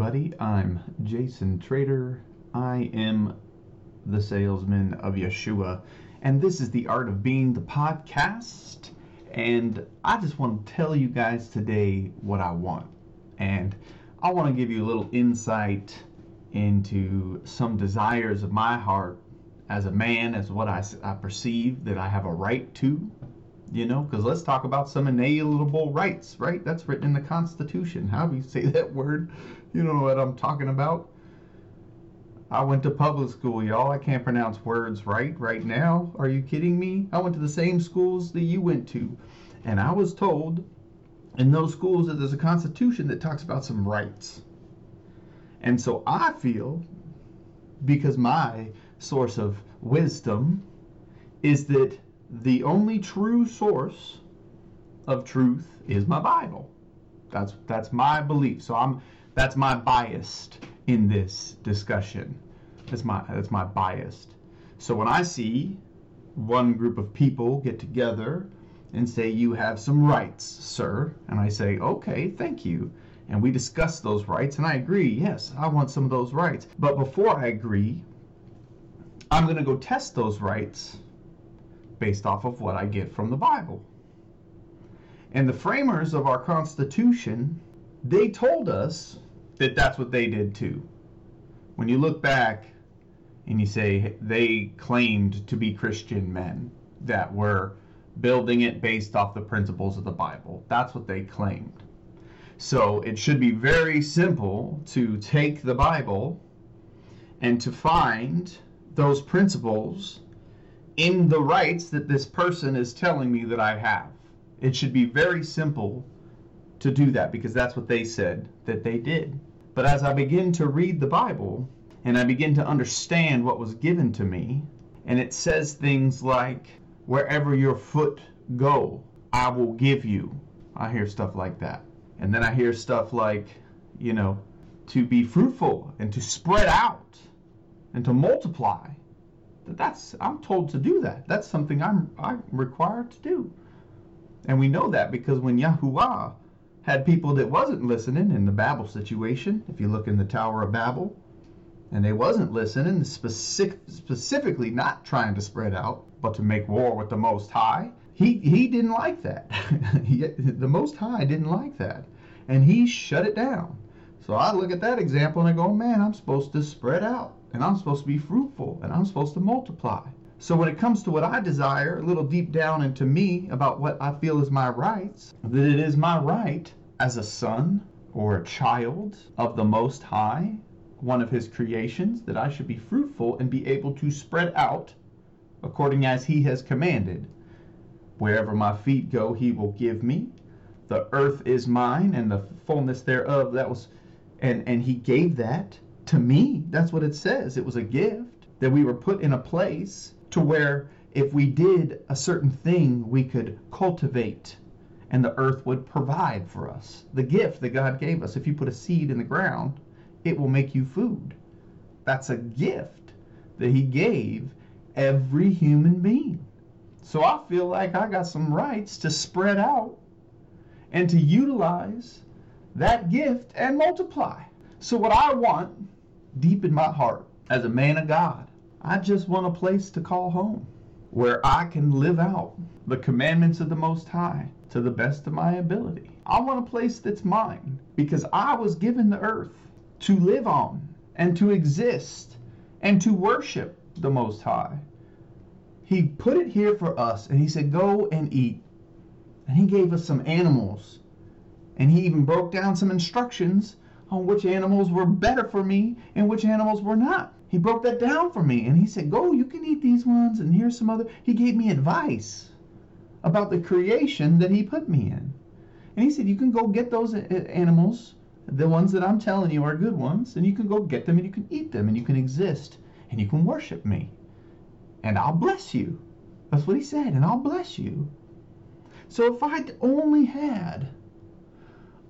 everybody. I'm Jason Trader. I am the salesman of Yeshua, and this is the Art of Being the podcast. And I just want to tell you guys today what I want. And I want to give you a little insight into some desires of my heart as a man, as what I, I perceive that I have a right to, you know, because let's talk about some inalienable rights, right? That's written in the Constitution. How do you say that word? You know what I'm talking about. I went to public school, y'all. I can't pronounce words right right now. Are you kidding me? I went to the same schools that you went to. And I was told in those schools that there's a constitution that talks about some rights. And so I feel, because my source of wisdom is that the only true source of truth is my Bible. That's that's my belief. So I'm that's my bias in this discussion. That's my that's my bias. So when I see one group of people get together and say you have some rights, sir, and I say, "Okay, thank you." And we discuss those rights and I agree, yes, I want some of those rights. But before I agree, I'm going to go test those rights based off of what I get from the Bible. And the framers of our Constitution, they told us that that's what they did too. When you look back and you say they claimed to be Christian men that were building it based off the principles of the Bible, that's what they claimed. So it should be very simple to take the Bible and to find those principles in the rights that this person is telling me that I have. It should be very simple to do that because that's what they said that they did. But as I begin to read the Bible and I begin to understand what was given to me, and it says things like, wherever your foot go, I will give you. I hear stuff like that. And then I hear stuff like, you know, to be fruitful and to spread out and to multiply. That's I'm told to do that. That's something I'm I'm required to do. And we know that because when Yahuwah had people that wasn't listening in the Babel situation, if you look in the Tower of Babel, and they wasn't listening, specific, specifically not trying to spread out, but to make war with the Most High, he, he didn't like that. he, the Most High didn't like that. And he shut it down. So I look at that example and I go, man, I'm supposed to spread out and I'm supposed to be fruitful and I'm supposed to multiply. So when it comes to what I desire, a little deep down into me about what I feel is my rights, that it is my right as a son or a child of the Most High, one of his creations, that I should be fruitful and be able to spread out according as he has commanded. Wherever my feet go, he will give me. The earth is mine and the fullness thereof. That was and and he gave that to me, that's what it says. It was a gift that we were put in a place to where if we did a certain thing, we could cultivate and the earth would provide for us. The gift that God gave us. If you put a seed in the ground, it will make you food. That's a gift that He gave every human being. So I feel like I got some rights to spread out and to utilize that gift and multiply. So what I want deep in my heart as a man of God. I just want a place to call home where I can live out the commandments of the Most High to the best of my ability. I want a place that's mine because I was given the earth to live on and to exist and to worship the Most High. He put it here for us and He said, Go and eat. And He gave us some animals. And He even broke down some instructions on which animals were better for me and which animals were not. He broke that down for me and he said, Go, you can eat these ones, and here's some other. He gave me advice about the creation that he put me in. And he said, You can go get those uh, animals, the ones that I'm telling you are good ones, and you can go get them and you can eat them and you can exist and you can worship me. And I'll bless you. That's what he said, and I'll bless you. So if I only had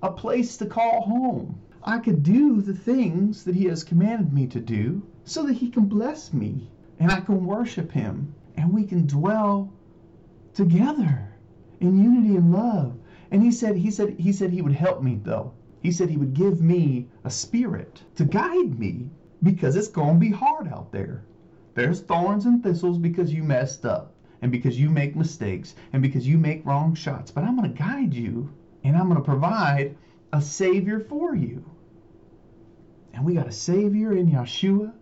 a place to call home, I could do the things that He has commanded me to do so that He can bless me and I can worship Him and we can dwell together in unity and love. And He said, He said, He said He would help me though. He said he would give me a spirit to guide me because it's going to be hard out there. There's thorns and thistles because you messed up and because you make mistakes and because you make wrong shots. But I'm going to guide you and I'm going to provide a Savior for you. And we got a Savior in Yeshua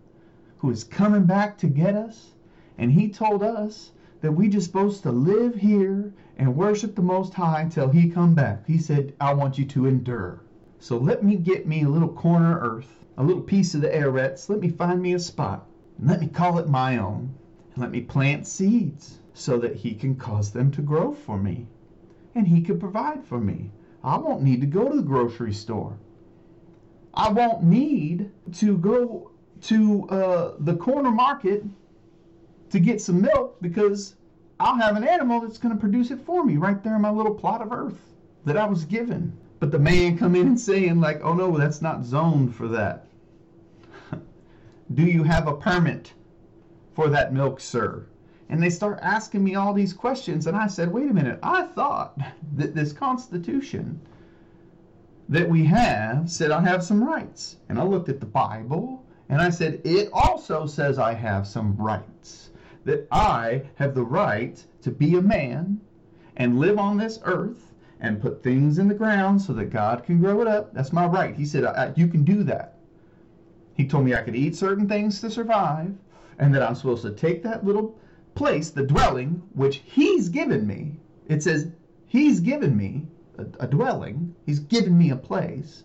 who is coming back to get us. And He told us that we just supposed to live here and worship the Most High until He come back. He said, I want you to endure. So let me get me a little corner of earth, a little piece of the Eretz. Let me find me a spot. And let me call it my own. And let me plant seeds so that He can cause them to grow for me. And He can provide for me. I won't need to go to the grocery store. I won't need to go to uh, the corner market to get some milk because I'll have an animal that's going to produce it for me right there in my little plot of earth that I was given. But the man come in and saying like, "Oh no, that's not zoned for that." Do you have a permit for that milk, sir? And they start asking me all these questions, and I said, "Wait a minute. I thought that this Constitution that we have said I have some rights." And I looked at the Bible, and I said, "It also says I have some rights." That I have the right to be a man and live on this earth and put things in the ground so that God can grow it up. That's my right. He said, You can do that. He told me I could eat certain things to survive, and that I'm supposed to take that little place, the dwelling, which He's given me. It says, He's given me a, a dwelling, He's given me a place.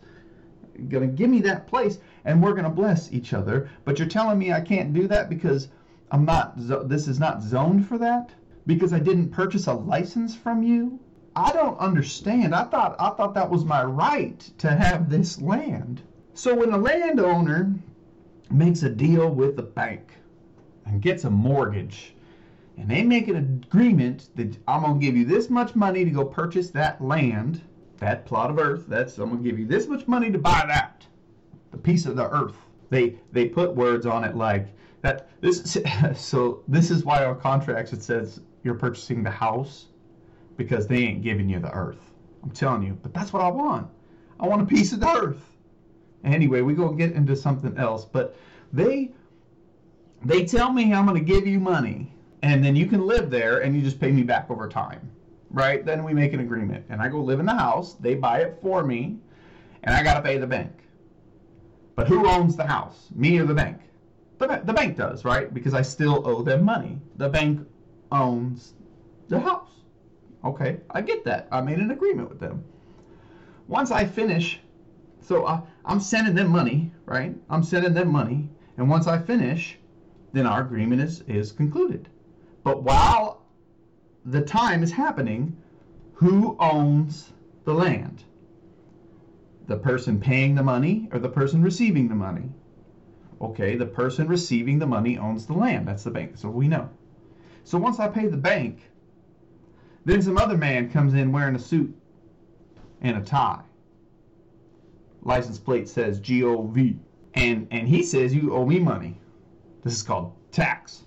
Gonna give me that place, and we're gonna bless each other. But you're telling me I can't do that because I'm not, this is not zoned for that? Because I didn't purchase a license from you? I don't understand. I thought I thought that was my right to have this land. So when a landowner makes a deal with the bank and gets a mortgage, and they make an agreement that I'm gonna give you this much money to go purchase that land, that plot of earth, that's I'm gonna give you this much money to buy that, the piece of the earth. They they put words on it like that this so this is why our contracts it says you're purchasing the house because they ain't giving you the earth. I'm telling you, but that's what I want. I want a piece of the earth. Anyway, we gonna get into something else, but they they tell me I'm gonna give you money, and then you can live there, and you just pay me back over time, right? Then we make an agreement, and I go live in the house. They buy it for me, and I gotta pay the bank. But who owns the house? Me or the bank? The, the bank does, right? Because I still owe them money. The bank owns the house. Okay, I get that. I made an agreement with them. Once I finish, so I, I'm sending them money, right? I'm sending them money, and once I finish, then our agreement is, is concluded. But while the time is happening, who owns the land? The person paying the money or the person receiving the money? Okay, the person receiving the money owns the land. That's the bank. So we know. So once I pay the bank, then some other man comes in wearing a suit and a tie. License plate says GOV. And and he says you owe me money. This is called tax.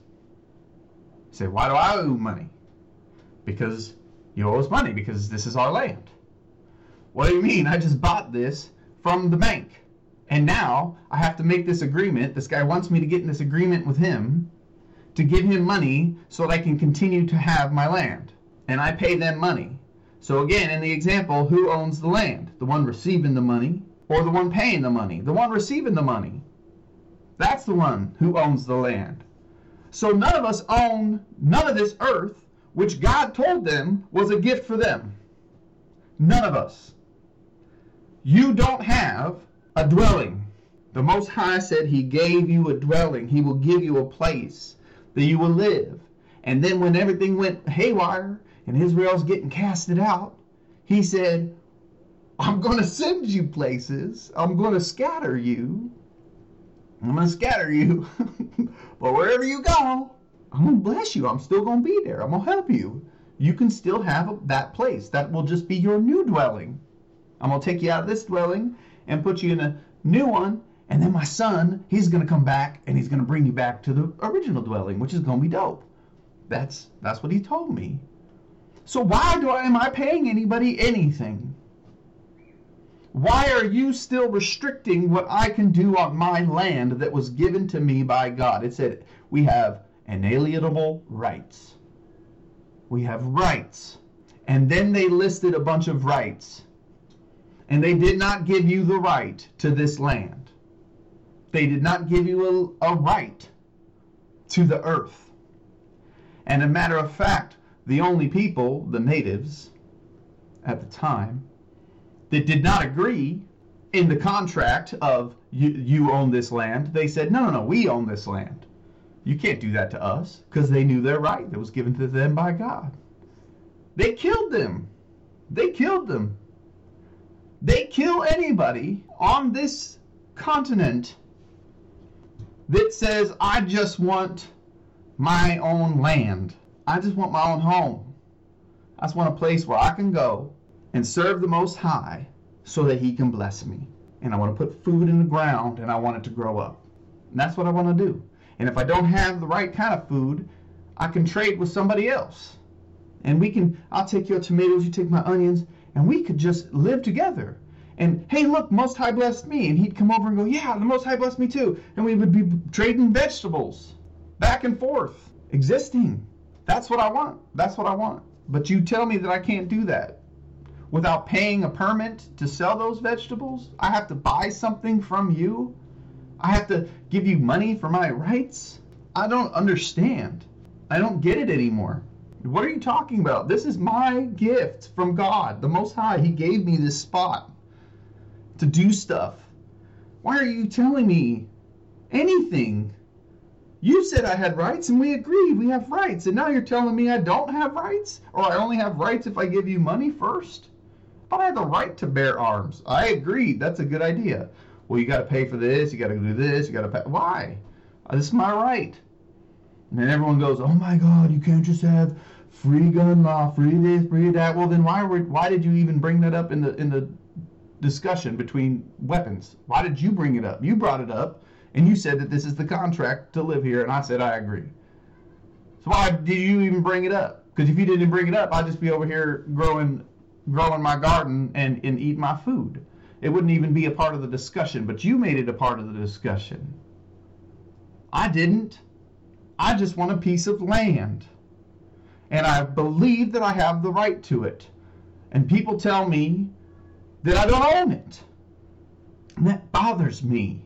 You say, why do I owe money? Because you owe us money because this is our land. What do you mean? I just bought this from the bank. And now I have to make this agreement. This guy wants me to get in this agreement with him to give him money so that I can continue to have my land. And I pay them money. So again, in the example, who owns the land? The one receiving the money or the one paying the money? The one receiving the money. That's the one who owns the land. So none of us own none of this earth, which God told them was a gift for them. None of us. You don't have a dwelling. The Most High said He gave you a dwelling. He will give you a place that you will live. And then when everything went haywire and Israel's getting casted out, He said, I'm going to send you places. I'm going to scatter you. I'm going to scatter you. but wherever you go, I'm going to bless you. I'm still going to be there. I'm going to help you. You can still have that place. That will just be your new dwelling. I'm going to take you out of this dwelling and put you in a new one. And then my son, he's going to come back and he's going to bring you back to the original dwelling, which is going to be dope. That's that's what he told me. So why do I am I paying anybody anything? Why are you still restricting what I can do on my land that was given to me by God? It said we have inalienable rights. We have rights. And then they listed a bunch of rights. And they did not give you the right to this land. They did not give you a, a right to the earth. And a matter of fact, the only people, the natives at the time, that did not agree in the contract of you, you own this land, they said, no, no, no, we own this land. You can't do that to us because they knew their right that was given to them by God. They killed them. They killed them. They kill anybody on this continent that says, I just want my own land. I just want my own home. I just want a place where I can go and serve the Most High so that He can bless me. And I want to put food in the ground and I want it to grow up. And that's what I want to do. And if I don't have the right kind of food, I can trade with somebody else. And we can, I'll take your tomatoes, you take my onions, and we could just live together. And hey, look, Most High blessed me. And he'd come over and go, yeah, the Most High blessed me too. And we would be trading vegetables back and forth, existing. That's what I want. That's what I want. But you tell me that I can't do that without paying a permit to sell those vegetables? I have to buy something from you? I have to give you money for my rights? I don't understand. I don't get it anymore. What are you talking about? This is my gift from God, the Most High. He gave me this spot to do stuff. Why are you telling me anything? You said I had rights and we agreed we have rights. And now you're telling me I don't have rights? Or I only have rights if I give you money first? But I have the right to bear arms. I agree. That's a good idea. Well, you got to pay for this. You got to do this. You got to pay. Why? This is my right. And then everyone goes, "Oh my God, you can't just have free gun law, free this, free that." Well, then why were, why did you even bring that up in the in the discussion between weapons? Why did you bring it up? You brought it up, and you said that this is the contract to live here, and I said I agree. So why did you even bring it up? Because if you didn't bring it up, I'd just be over here growing growing my garden and, and eat my food. It wouldn't even be a part of the discussion, but you made it a part of the discussion. I didn't. I just want a piece of land. And I believe that I have the right to it. And people tell me that I don't own it. And that bothers me.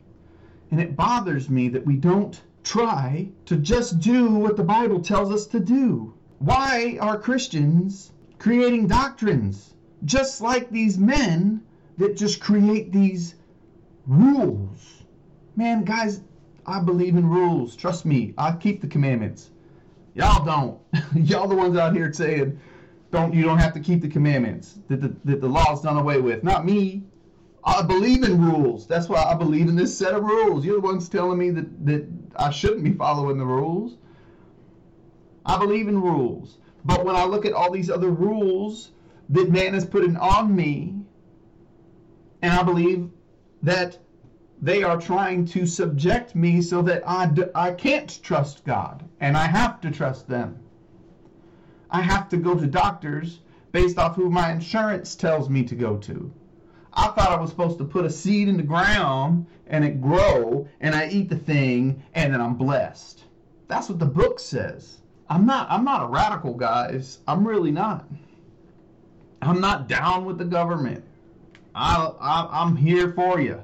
And it bothers me that we don't try to just do what the Bible tells us to do. Why are Christians creating doctrines just like these men that just create these rules? Man, guys, I believe in rules. Trust me, I keep the commandments. Y'all don't. Y'all the ones out here saying, don't you don't have to keep the commandments that the, that the law is done away with. Not me. I believe in rules. That's why I believe in this set of rules. You're the ones telling me that, that I shouldn't be following the rules. I believe in rules. But when I look at all these other rules that man is putting on me, and I believe that they are trying to subject me so that I d- I can't trust God and I have to trust them. I have to go to doctors based off who my insurance tells me to go to. I thought I was supposed to put a seed in the ground and it grow and I eat the thing and then I'm blessed. That's what the book says. I'm not I'm not a radical guys. I'm really not. I'm not down with the government. I, I I'm here for you.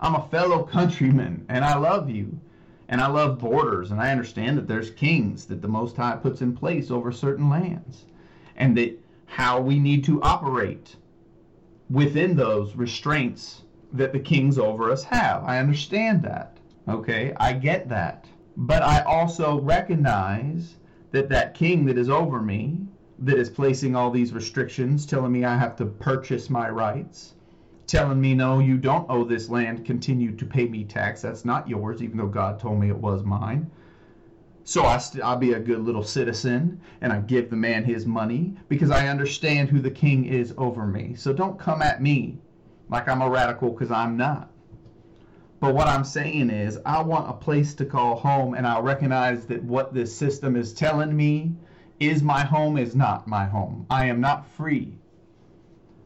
I'm a fellow countryman and I love you. And I love borders and I understand that there's kings that the Most High puts in place over certain lands and that how we need to operate within those restraints that the kings over us have. I understand that. Okay, I get that. But I also recognize that that king that is over me, that is placing all these restrictions, telling me I have to purchase my rights, telling me, no, you don't owe this land, continue to pay me tax. That's not yours, even though God told me it was mine. So I st- I'll be a good little citizen and I give the man his money because I understand who the king is over me. So don't come at me like I'm a radical because I'm not. But what I'm saying is, I want a place to call home, and I recognize that what this system is telling me is my home is not my home. I am not free,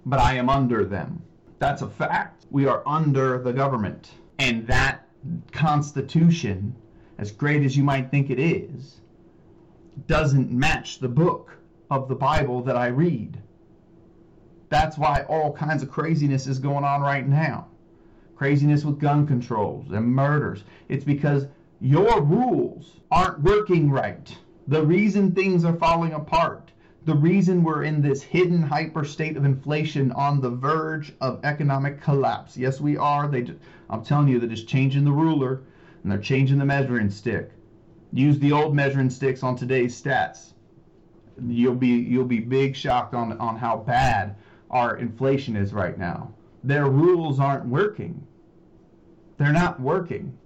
but I am under them. That's a fact. We are under the government. And that Constitution, as great as you might think it is, doesn't match the book of the Bible that I read. That's why all kinds of craziness is going on right now. Craziness with gun controls and murders. It's because your rules aren't working right. The reason things are falling apart, the reason we're in this hidden hyper state of inflation on the verge of economic collapse. Yes, we are. They, I'm telling you, they're just changing the ruler and they're changing the measuring stick. Use the old measuring sticks on today's stats. You'll be you'll be big shocked on on how bad our inflation is right now. Their rules aren't working. They're not working.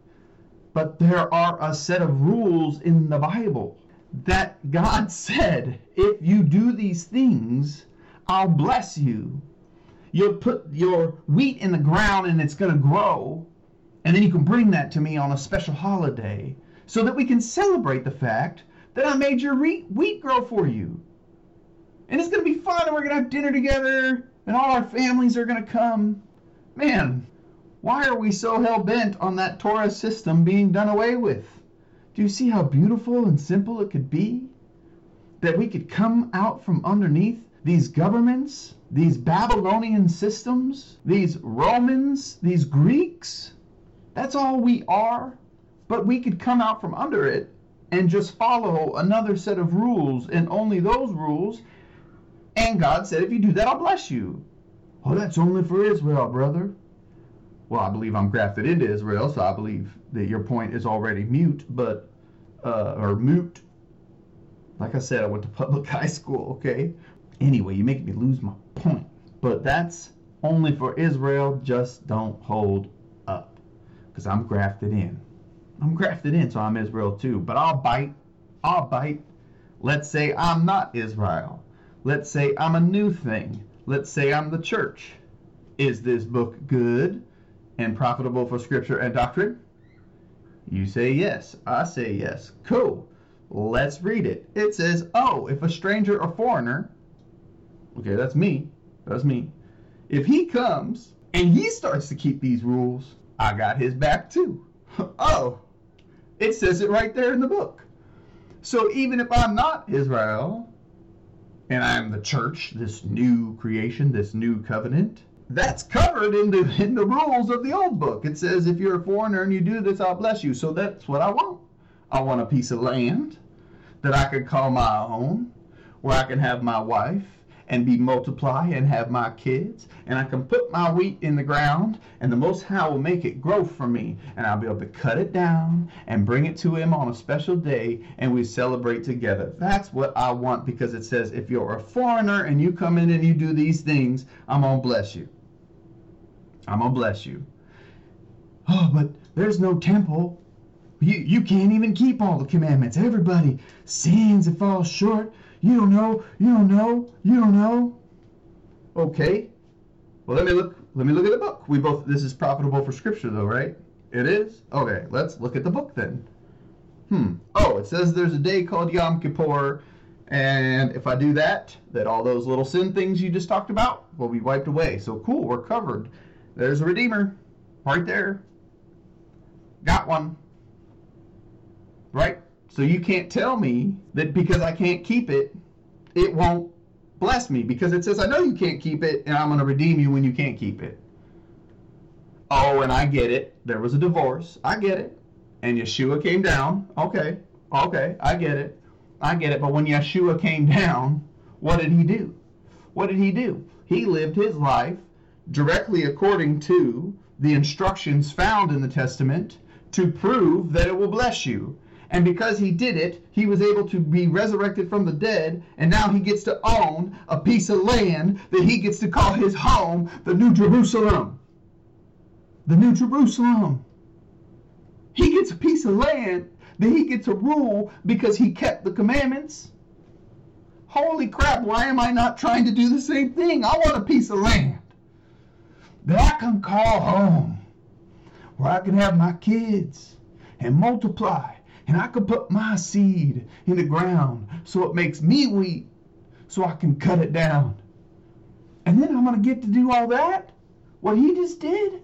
But there are a set of rules in the Bible that God said, if you do these things, I'll bless you. You'll put your wheat in the ground and it's going to grow. And then you can bring that to me on a special holiday so that we can celebrate the fact that I made your wheat grow for you. And it's going to be fun, and we're going to have dinner together, and all our families are going to come. Man, why are we so hell bent on that Torah system being done away with? Do you see how beautiful and simple it could be? That we could come out from underneath these governments, these Babylonian systems, these Romans, these Greeks. That's all we are. But we could come out from under it and just follow another set of rules and only those rules. And God said, if you do that, I'll bless you. Oh, that's only for Israel, brother. Well, I believe I'm grafted into Israel, so I believe that your point is already mute, but, uh, or moot. Like I said, I went to public high school, okay? Anyway, you make me lose my point. But that's only for Israel, just don't hold up. Because I'm grafted in. I'm grafted in, so I'm Israel too. But I'll bite. I'll bite. Let's say I'm not Israel. Let's say I'm a new thing. Let's say I'm the church. Is this book good and profitable for scripture and doctrine? You say yes. I say yes. Cool. Let's read it. It says, Oh, if a stranger or foreigner, okay, that's me. That's me. If he comes and he starts to keep these rules, I got his back too. oh, it says it right there in the book. So even if I'm not Israel and I'm the church, this new creation, this new covenant, that's covered in the in the rules of the old book. It says if you're a foreigner and you do this, I'll bless you. So that's what I want. I want a piece of land that I can call my own, where I can have my wife and be multiply and have my kids and I can put my wheat in the ground and the most high will make it grow for me and I'll be able to cut it down and bring it to him on a special day and we celebrate together. That's what I want because it says if you're a foreigner and you come in and you do these things, I'm to bless you. I'm to bless you. Oh, but there's no temple. You, you can't even keep all the commandments. Everybody sins and falls short. You don't know. You don't know. You don't know. Okay. Well, let me look. Let me look at the book. We both. This is profitable for scripture, though, right? It is. Okay. Let's look at the book then. Hmm. Oh, it says there's a day called Yom Kippur, and if I do that, that all those little sin things you just talked about will be wiped away. So cool. We're covered. There's a redeemer, right there. Got one. Right. So you can't tell me that because I can't keep it, it won't bless me because it says I know you can't keep it and I'm going to redeem you when you can't keep it. Oh, and I get it. There was a divorce. I get it. And Yeshua came down. Okay. Okay. I get it. I get it. But when Yeshua came down, what did he do? What did he do? He lived his life directly according to the instructions found in the Testament to prove that it will bless you. And because he did it, he was able to be resurrected from the dead, and now he gets to own a piece of land that he gets to call his home, the New Jerusalem. The New Jerusalem. He gets a piece of land that he gets to rule because he kept the commandments. Holy crap, why am I not trying to do the same thing? I want a piece of land that I can call home, where I can have my kids and multiply and I can put my seed in the ground so it makes me wheat so I can cut it down. And then I'm going to get to do all that? what he just did?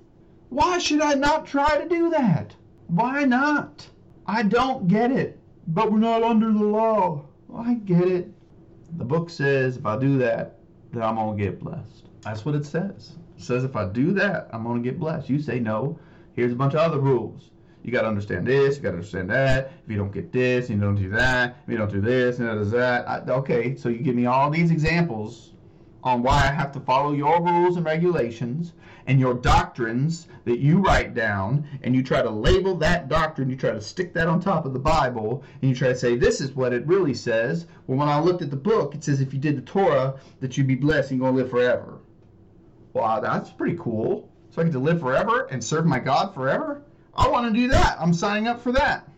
Why should I not try to do that? Why not? I don't get it. But we're not under the law. Well, I get it. The book says if I do that, then I'm going to get blessed. That's what it says. Says if I do that, I'm going to get blessed. You say no. Here's a bunch of other rules. You got to understand this. You got to understand that. If you don't get this, you don't do that. If you don't do this, and does that. I, okay, so you give me all these examples on why I have to follow your rules and regulations and your doctrines that you write down, and you try to label that doctrine, you try to stick that on top of the Bible, and you try to say, this is what it really says. Well, when I looked at the book, it says if you did the Torah, that you'd be blessed and you're going to live forever. Wow, uh, that's pretty cool. So I get to live forever and serve my God forever? I want to do that. I'm signing up for that.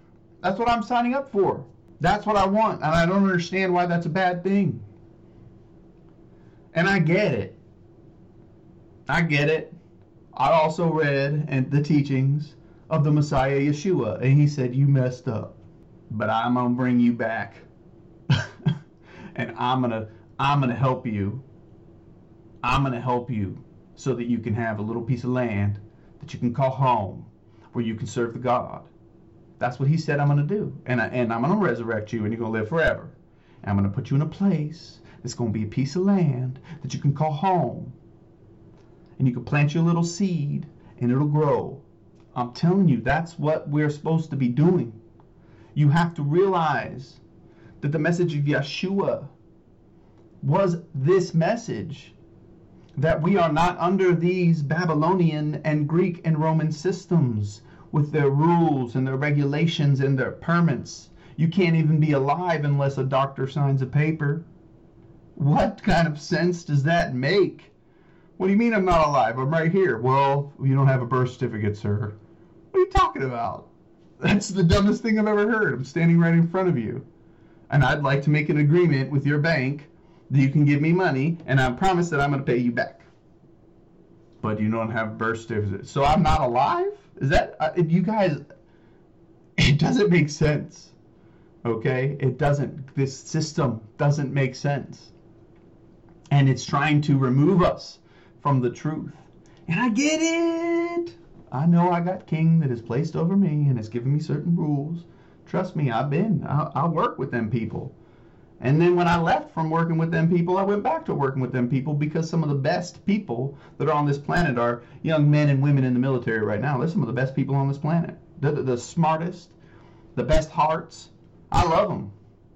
That's what I'm signing up for. That's what I want, and I don't understand why that's a bad thing. And I get it. I get it. I also read and the teachings of the Messiah Yeshua, and he said, You messed up, but I'm gonna bring you back. and I'm gonna I'm gonna help you. I'm gonna help you so that you can have a little piece of land that you can call home where you can serve the God. That's what he said I'm gonna do. And I, and I'm gonna resurrect you and you're gonna live forever. And I'm gonna put you in a place that's gonna be a piece of land that you can call home and you can plant your little seed and it'll grow. I'm telling you, that's what we're supposed to be doing. You have to realize that the message of Yeshua was this message that we are not under these Babylonian and Greek and Roman systems with their rules and their regulations and their permits. You can't even be alive unless a doctor signs a paper. What kind of sense does that make? What do you mean I'm not alive? I'm right here. Well, you don't have a birth certificate, sir. What are you talking about? That's the dumbest thing I've ever heard. I'm standing right in front of you. And I'd like to make an agreement with your bank you can give me money, and I promise that I'm going to pay you back. But you don't have birth certificate. So I'm not alive? Is that, uh, you guys, it doesn't make sense. Okay? It doesn't, this system doesn't make sense. And it's trying to remove us from the truth. And I get it. I know I got king that is placed over me and has given me certain rules. Trust me, I've been. I, I work with them people. And then when I left from working with them people, I went back to working with them people because some of the best people that are on this planet are young men and women in the military right now. They're some of the best people on this planet. They're the, the smartest, the best hearts. I love them.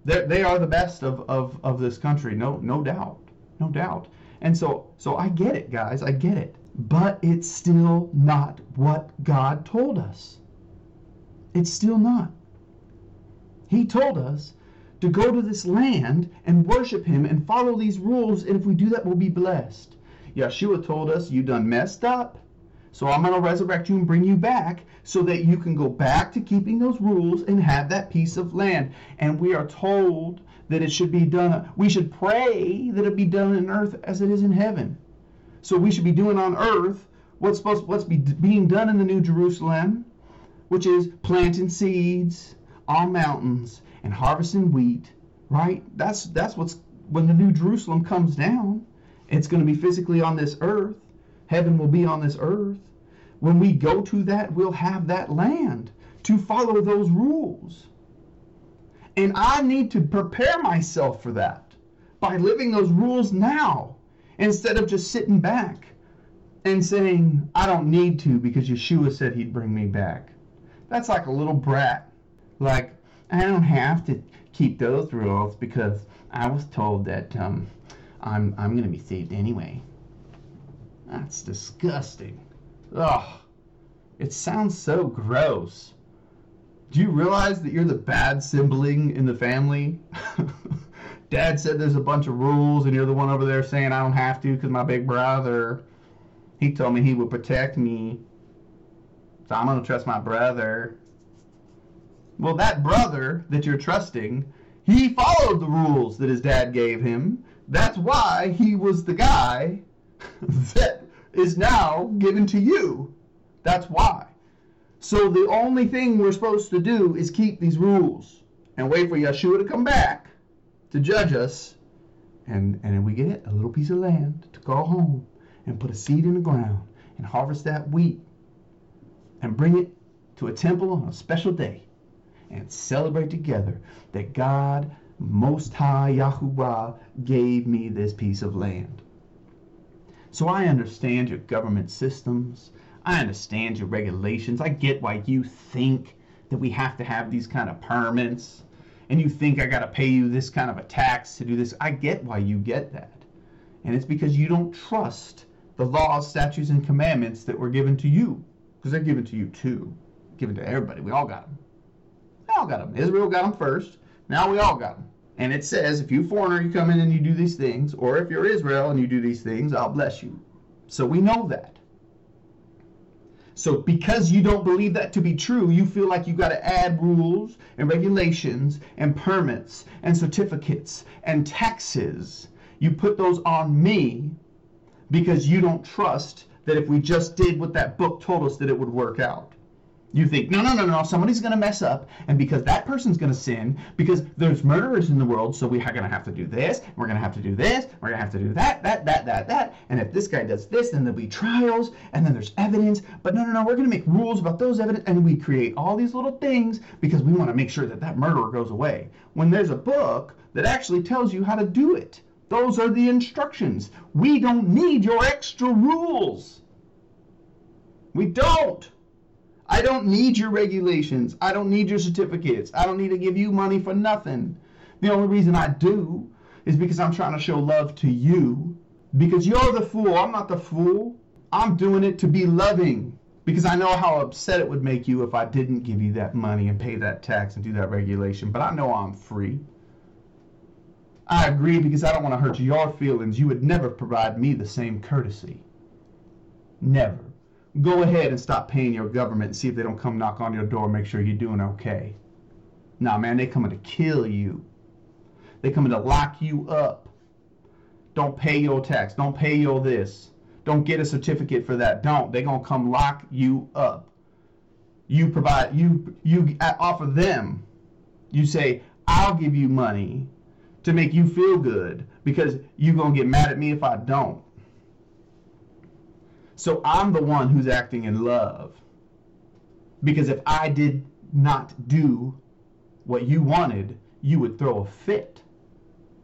They're, they are the best of, of, of this country, no, no doubt. No doubt. And so, so I get it, guys. I get it. But it's still not what God told us. It's still not. He told us to go to this land and worship Him and follow these rules, and if we do that, we'll be blessed. Yeshua told us, You done messed up, so I'm going to resurrect you and bring you back so that you can go back to keeping those rules and have that piece of land. And we are told that it should be done. We should pray that it be done in earth as it is in heaven. So we should be doing on earth what's supposed what's be being done in the New Jerusalem, which is planting seeds on mountains and harvesting wheat. Right? That's that's what's when the New Jerusalem comes down. It's going to be physically on this earth. Heaven will be on this earth. When we go to that, we'll have that land to follow those rules. And I need to prepare myself for that by living those rules now instead of just sitting back and saying, I don't need to because Yeshua said he'd bring me back. That's like a little brat. Like, I don't have to keep those rules because I was told that um, I'm, I'm going to be saved anyway. That's disgusting. Ugh. It sounds so gross. Do you realize that you're the bad sibling in the family? Dad said there's a bunch of rules, and you're the one over there saying I don't have to because my big brother, he told me he would protect me. So I'm going to trust my brother. Well, that brother that you're trusting, he followed the rules that his dad gave him. That's why he was the guy that is now given to you. That's why. So the only thing we're supposed to do is keep these rules and wait for Yeshua to come back to judge us. And, and we get a little piece of land to call home and put a seed in the ground and harvest that wheat and bring it to a temple on a special day and celebrate together that God Most High Yahuwah gave me this piece of land. So I understand your government systems. I understand your regulations. I get why you think that we have to have these kind of permits and you think I got to pay you this kind of a tax to do this. I get why you get that. And it's because you don't trust the laws, statutes, and commandments that were given to you. Because they're given to you too. Given to everybody. We all got them. All got them. Israel got them first. Now we all got them. And it says, if you foreigner, you come in and you do these things, or if you're Israel and you do these things, I'll bless you. So we know that. So because you don't believe that to be true, you feel like you got to add rules and regulations and permits and certificates and taxes. You put those on me because you don't trust that if we just did what that book told us that it would work out. You think, no, no, no, no, somebody's going to mess up, and because that person's going to sin, because there's murderers in the world, so we're going to have to do this, we're going to have to do this, we're going to have to do that, that, that, that, that, and if this guy does this, then there'll be trials, and then there's evidence, but no, no, no, we're going to make rules about those evidence, and we create all these little things because we want to make sure that that murderer goes away. When there's a book that actually tells you how to do it, those are the instructions. We don't need your extra rules. We don't. I don't need your regulations. I don't need your certificates. I don't need to give you money for nothing. The only reason I do is because I'm trying to show love to you. Because you're the fool. I'm not the fool. I'm doing it to be loving. Because I know how upset it would make you if I didn't give you that money and pay that tax and do that regulation. But I know I'm free. I agree because I don't want to hurt your feelings. You would never provide me the same courtesy. Never go ahead and stop paying your government and see if they don't come knock on your door and make sure you're doing okay. Nah, man, they coming to kill you. They coming to lock you up. Don't pay your tax. Don't pay your this. Don't get a certificate for that. Don't. They're gonna come lock you up. You provide you you offer them. You say, I'll give you money to make you feel good because you're gonna get mad at me if I don't. So I'm the one who's acting in love. Because if I did not do what you wanted, you would throw a fit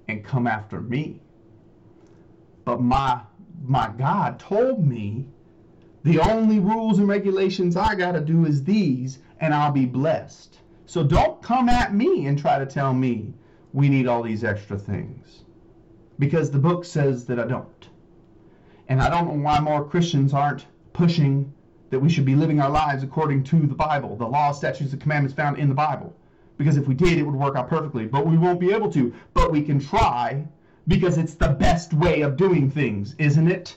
and come after me. But my my God told me the only rules and regulations I got to do is these and I'll be blessed. So don't come at me and try to tell me we need all these extra things. Because the book says that I don't. And I don't know why more Christians aren't pushing that we should be living our lives according to the Bible, the law, statutes, and commandments found in the Bible. Because if we did, it would work out perfectly. But we won't be able to. But we can try because it's the best way of doing things, isn't it?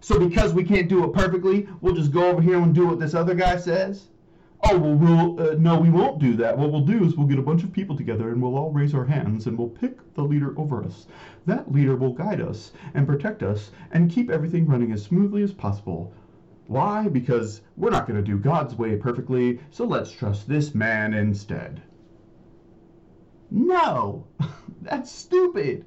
So because we can't do it perfectly, we'll just go over here and do what this other guy says? Oh well we'll uh, no we won't do that. What we'll do is we'll get a bunch of people together and we'll all raise our hands and we'll pick the leader over us. That leader will guide us and protect us and keep everything running as smoothly as possible. Why? Because we're not going to do god's way perfectly so let's trust this man instead. No! That's stupid!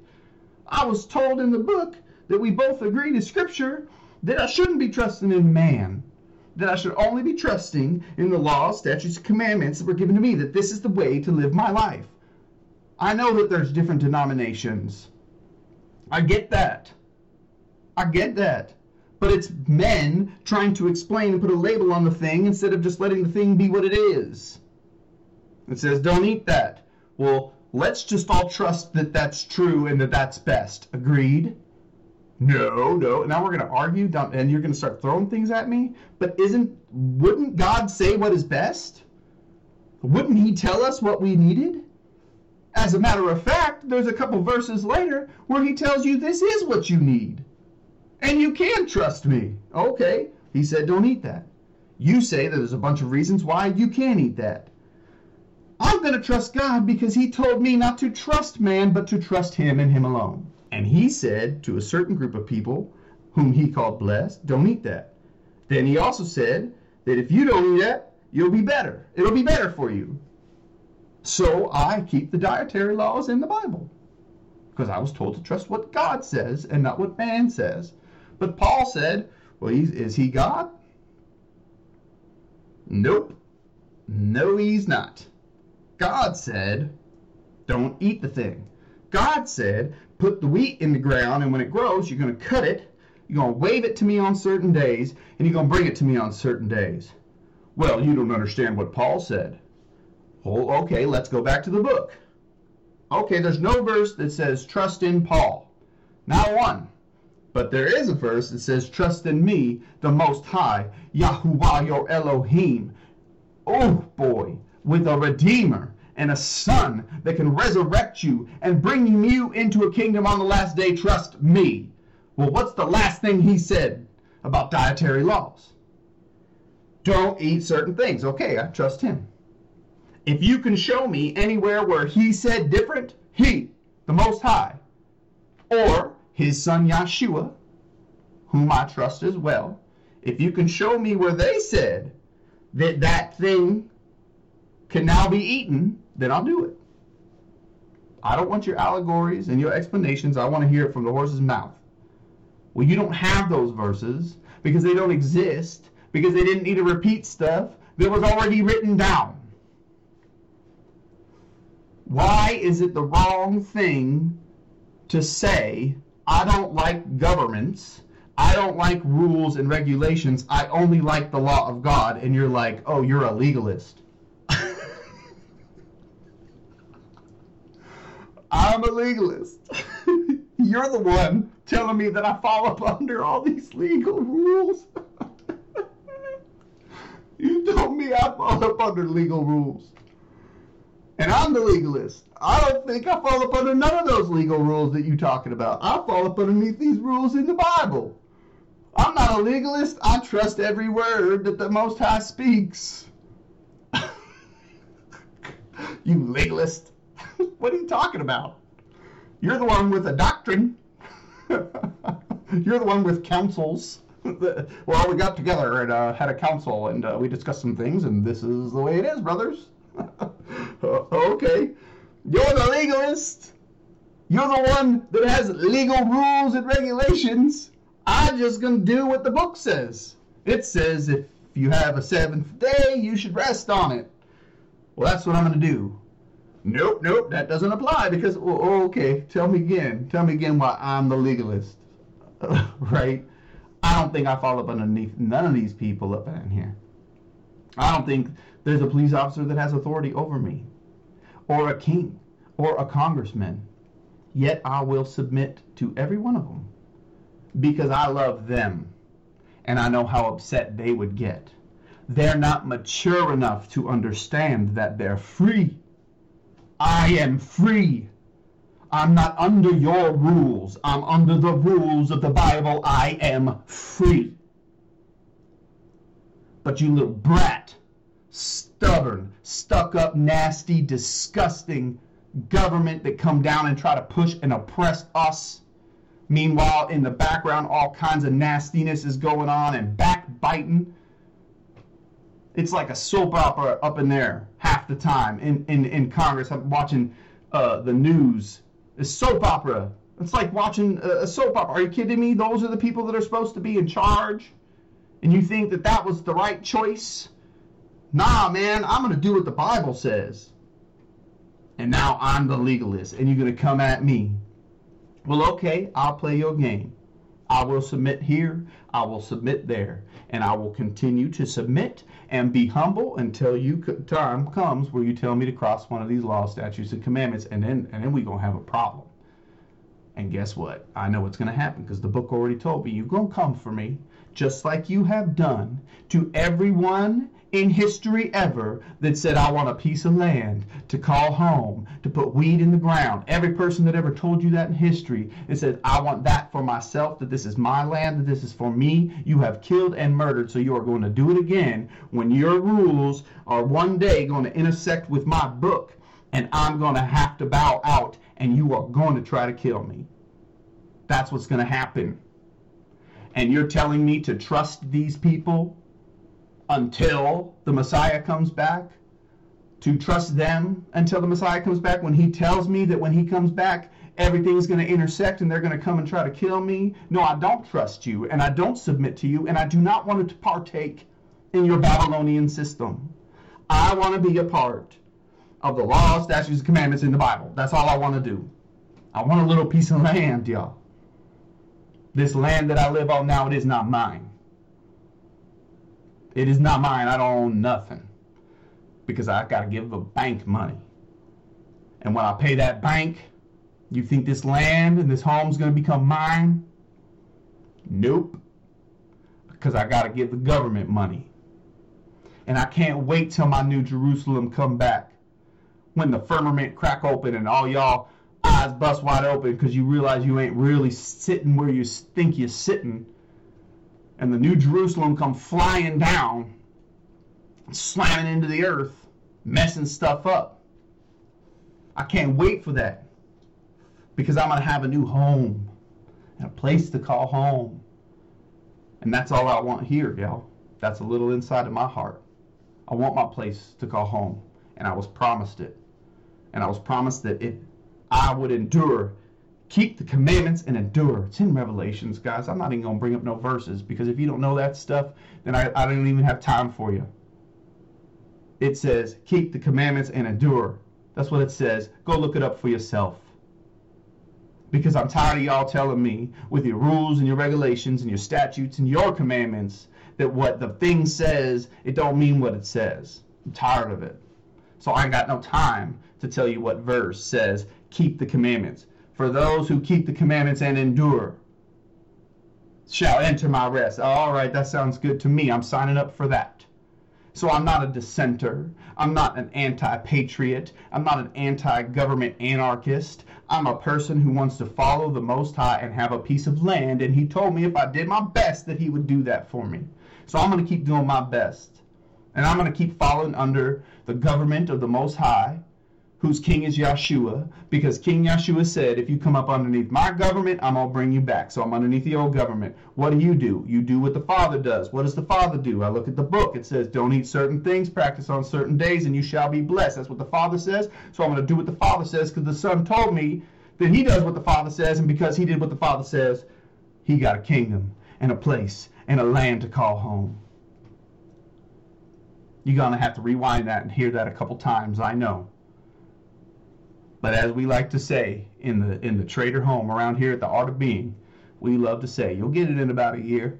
I was told in the book that we both agree to scripture that i shouldn't be trusting in man that I should only be trusting in the laws, statutes, and commandments that were given to me, that this is the way to live my life. I know that there's different denominations. I get that. I get that. But it's men trying to explain and put a label on the thing instead of just letting the thing be what it is. It says, don't eat that. Well, let's just all trust that that's true and that that's best. Agreed? No, no. Now we're going to argue, and you're going to start throwing things at me. But isn't wouldn't God say what is best? Wouldn't He tell us what we needed? As a matter of fact, there's a couple verses later where He tells you this is what you need, and you can trust me. Okay, He said, don't eat that. You say that there's a bunch of reasons why you can't eat that. I'm going to trust God because He told me not to trust man, but to trust Him and Him alone. And he said to a certain group of people, whom he called blessed, don't eat that. Then he also said that if you don't eat that, you'll be better. It'll be better for you. So I keep the dietary laws in the Bible because I was told to trust what God says and not what man says. But Paul said, well, is he God? Nope. No, he's not. God said, don't eat the thing. God said, put the wheat in the ground, and when it grows, you're going to cut it, you're going to wave it to me on certain days, and you're going to bring it to me on certain days. Well, you don't understand what Paul said. Oh, okay, let's go back to the book. Okay, there's no verse that says trust in Paul. Not one. But there is a verse that says trust in me, the Most High, Yahuwah your Elohim. Oh boy, with a Redeemer and a Son that can resurrect you and bring you into a kingdom on the last day, trust me. Well, what's the last thing he said about dietary laws? Don't eat certain things. Okay, I trust him. If you can show me anywhere where he said different, he, the Most High, or his son Yeshua, whom I trust as well, if you can show me where they said that that thing can now be eaten, then I'll do it. I don't want your allegories and your explanations. I want to hear it from the horse's mouth. Well, you don't have those verses because they don't exist, because they didn't need to repeat stuff that was already written down. Why is it the wrong thing to say, I don't like governments, I don't like rules and regulations, I only like the law of God, and you're like, oh, you're a legalist. I'm a legalist. you're the one telling me that I fall up under all these legal rules. you told me I fall up under legal rules. And I'm the legalist. I don't think I fall up under none of those legal rules that you're talking about. I fall up underneath these rules in the Bible. I'm not a legalist. I trust every word that the Most High speaks. you legalist. what are you talking about? You're the one with a doctrine. You're the one with councils. well, we got together and uh, had a council and uh, we discussed some things, and this is the way it is, brothers. okay. You're the legalist. You're the one that has legal rules and regulations. I'm just going to do what the book says. It says if you have a seventh day, you should rest on it. Well, that's what I'm going to do. Nope, nope, that doesn't apply because, okay, tell me again. Tell me again why I'm the legalist. right? I don't think I fall up underneath none of these people up in here. I don't think there's a police officer that has authority over me, or a king, or a congressman. Yet I will submit to every one of them because I love them and I know how upset they would get. They're not mature enough to understand that they're free. I am free. I'm not under your rules. I'm under the rules of the Bible. I am free. But you little brat stubborn, stuck up, nasty, disgusting government that come down and try to push and oppress us. Meanwhile, in the background, all kinds of nastiness is going on and backbiting. It's like a soap opera up in there half the time in, in, in Congress. I'm watching uh, the news. It's soap opera. It's like watching a, soap opera. Are you kidding me? Those are the people that are supposed to be in charge. And you think that that was the right choice? Nah, man, I'm going to do what the Bible says. And now I'm the legalist, and you're going to come at me. Well, okay, I'll play your game. I will submit here, I will submit there, and I will continue to submit and be humble until you time comes where you tell me to cross one of these laws, statutes, and commandments, and then and then we're gonna have a problem. And guess what? I know what's gonna happen because the book already told me you're gonna come for me, just like you have done to everyone in history ever that said, I want a piece of land to call home, to put weed in the ground. Every person that ever told you that in history and said, I want that for myself, that this is my land, that this is for me, you have killed and murdered, so you are going to do it again when your rules are one day going to intersect with my book, and I'm going to have to bow out, and you are going to try to kill me. That's what's going to happen. And you're telling me to trust these people until the Messiah comes back, to trust them until the Messiah comes back when he tells me that when he comes back, everything's going to intersect and they're going to come and try to kill me. No, I don't trust you and I don't submit to you and I do not want to partake in your Babylonian system. I want to be a part of the laws, statutes, and commandments in the Bible. That's all I want to do. I want a little piece of land, y'all. This land that I live on now, it is not mine. It is not mine. I don't own nothing because I got to give the bank money. And when I pay that bank, you think this land and this home is going to become mine? Nope. Because I got to give the government money. And I can't wait till my new Jerusalem come back. When the firmament crack open and all y'all eyes bust wide open because you realize you ain't really sitting where you think you're sitting. And the new Jerusalem come flying down, slamming into the earth, messing stuff up. I can't wait for that because I'm going to have a new home and a place to call home. And that's all I want here, y'all. That's a little inside of my heart. I want my place to call home, and I was promised it. And I was promised that if I would endure, keep the commandments and endure. It's in Revelations, guys. I'm not even going to bring up no verses because if you don't know that stuff, then I, I don't even have time for you. It says, keep the commandments and endure. That's what it says. Go look it up for yourself because I'm tired of y'all telling me with your rules and your regulations and your statutes and your commandments that what the thing says, it don't mean what it says. I'm tired of it. So I ain't got no time to tell you what verse says, keep the commandments. For those who keep the commandments and endure shall enter my rest. All right, that sounds good to me. I'm signing up for that. So I'm not a dissenter. I'm not an anti patriot. I'm not an anti government anarchist. I'm a person who wants to follow the Most High and have a piece of land. And He told me if I did my best that He would do that for me. So I'm going to keep doing my best. And I'm going to keep following under the government of the Most High whose king is Yeshua, because King Yeshua said, if you come up underneath my government, I'm going to bring you back. So I'm underneath the old government. What do you do? You do what the Father does. What does the Father do? I look at the book. It says, don't eat certain things, practice on certain days, and you shall be blessed. That's what the Father says. So I'm going to do what the Father says because the Son told me that he does what the Father says, and because he did what the Father says, he got a kingdom and a place and a land to call home. You're going to have to rewind that and hear that a couple times, I know. But as we like to say in the in the trader home around here at the Art of Being, we love to say you'll get it in about a year,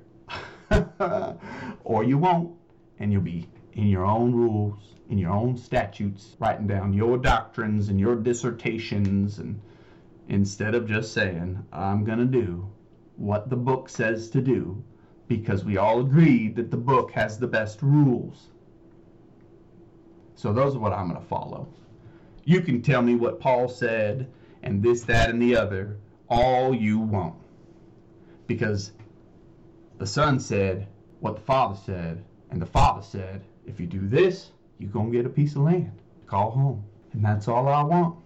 or you won't, and you'll be in your own rules, in your own statutes, writing down your doctrines and your dissertations, and instead of just saying I'm gonna do what the book says to do, because we all agreed that the book has the best rules. So those are what I'm gonna follow. You can tell me what Paul said and this, that, and the other all you want. Because the Son said what the Father said, and the Father said, if you do this, you're going to get a piece of land. to Call home. And that's all I want.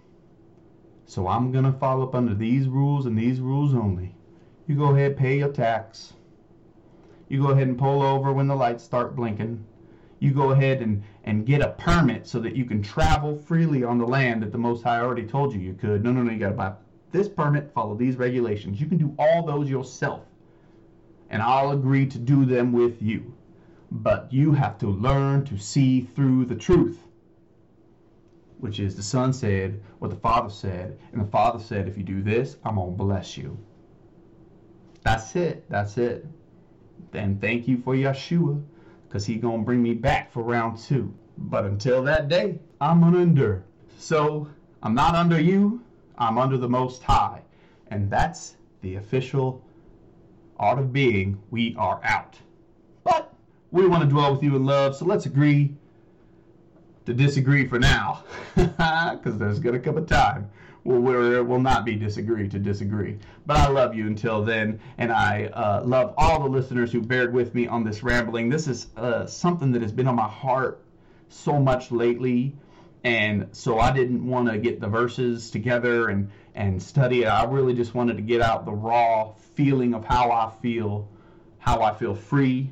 So I'm going to follow up under these rules and these rules only. You go ahead, pay your tax. You go ahead and pull over when the lights start blinking you go ahead and, and get a permit so that you can travel freely on the land that the Most High already told you you could. No, no, no, you got to buy this permit, follow these regulations. You can do all those yourself, and I'll agree to do them with you. But you have to learn to see through the truth, which is the Son said what the Father said, and the Father said, if you do this, I'm going to bless you. That's it. That's it. Then thank you for Yeshua because he to bring me back for round two. But until that day, I'm to endure. So I'm not under you, I'm under the Most High. And that's the official art of being. We are out. But we want to dwell with you in love, so let's agree to disagree for now. Because there's to come a time it will not be disagree to disagree. But I love you until then, and I uh, love all the listeners who bared with me on this rambling. This is uh, something that has been on my heart so much lately, and so I didn't want to get the verses together and and study it. I really just wanted to get out the raw feeling of how I feel, how I feel free,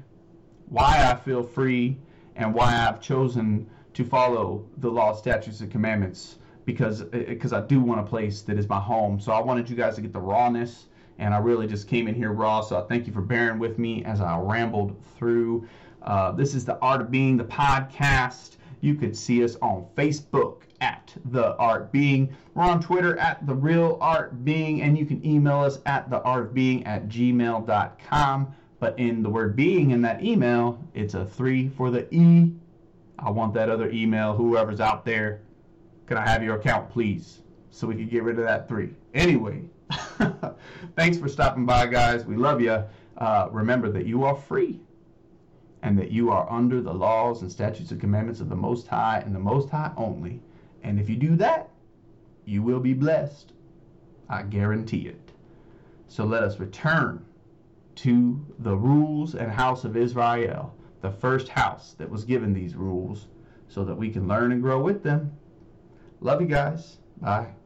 why I feel free, and why I've chosen to follow the law, statutes, and commandments because because I do want a place that is my home. So I wanted you guys to get the rawness, and I really just came in here raw. So I thank you for bearing with me as I rambled through. Uh, this is the Art of Being, the podcast. You could see us on Facebook at the Art Being. We're on Twitter at the Real Art Being, and you can email us at the Art of Being at gmail.com. But in the word being in that email, it's a three for the E. I want that other email, whoever's out there can I have your account, please? So we can get rid of that three. Anyway, thanks for stopping by, guys. We love you. Uh, remember that you are free and that you are under the laws and statutes and commandments of the Most High and the Most High only. And if you do that, you will be blessed. I guarantee it. So let us return to the rules and house of Israel, the first house that was given these rules, so that we can learn and grow with them. Love you guys. Bye.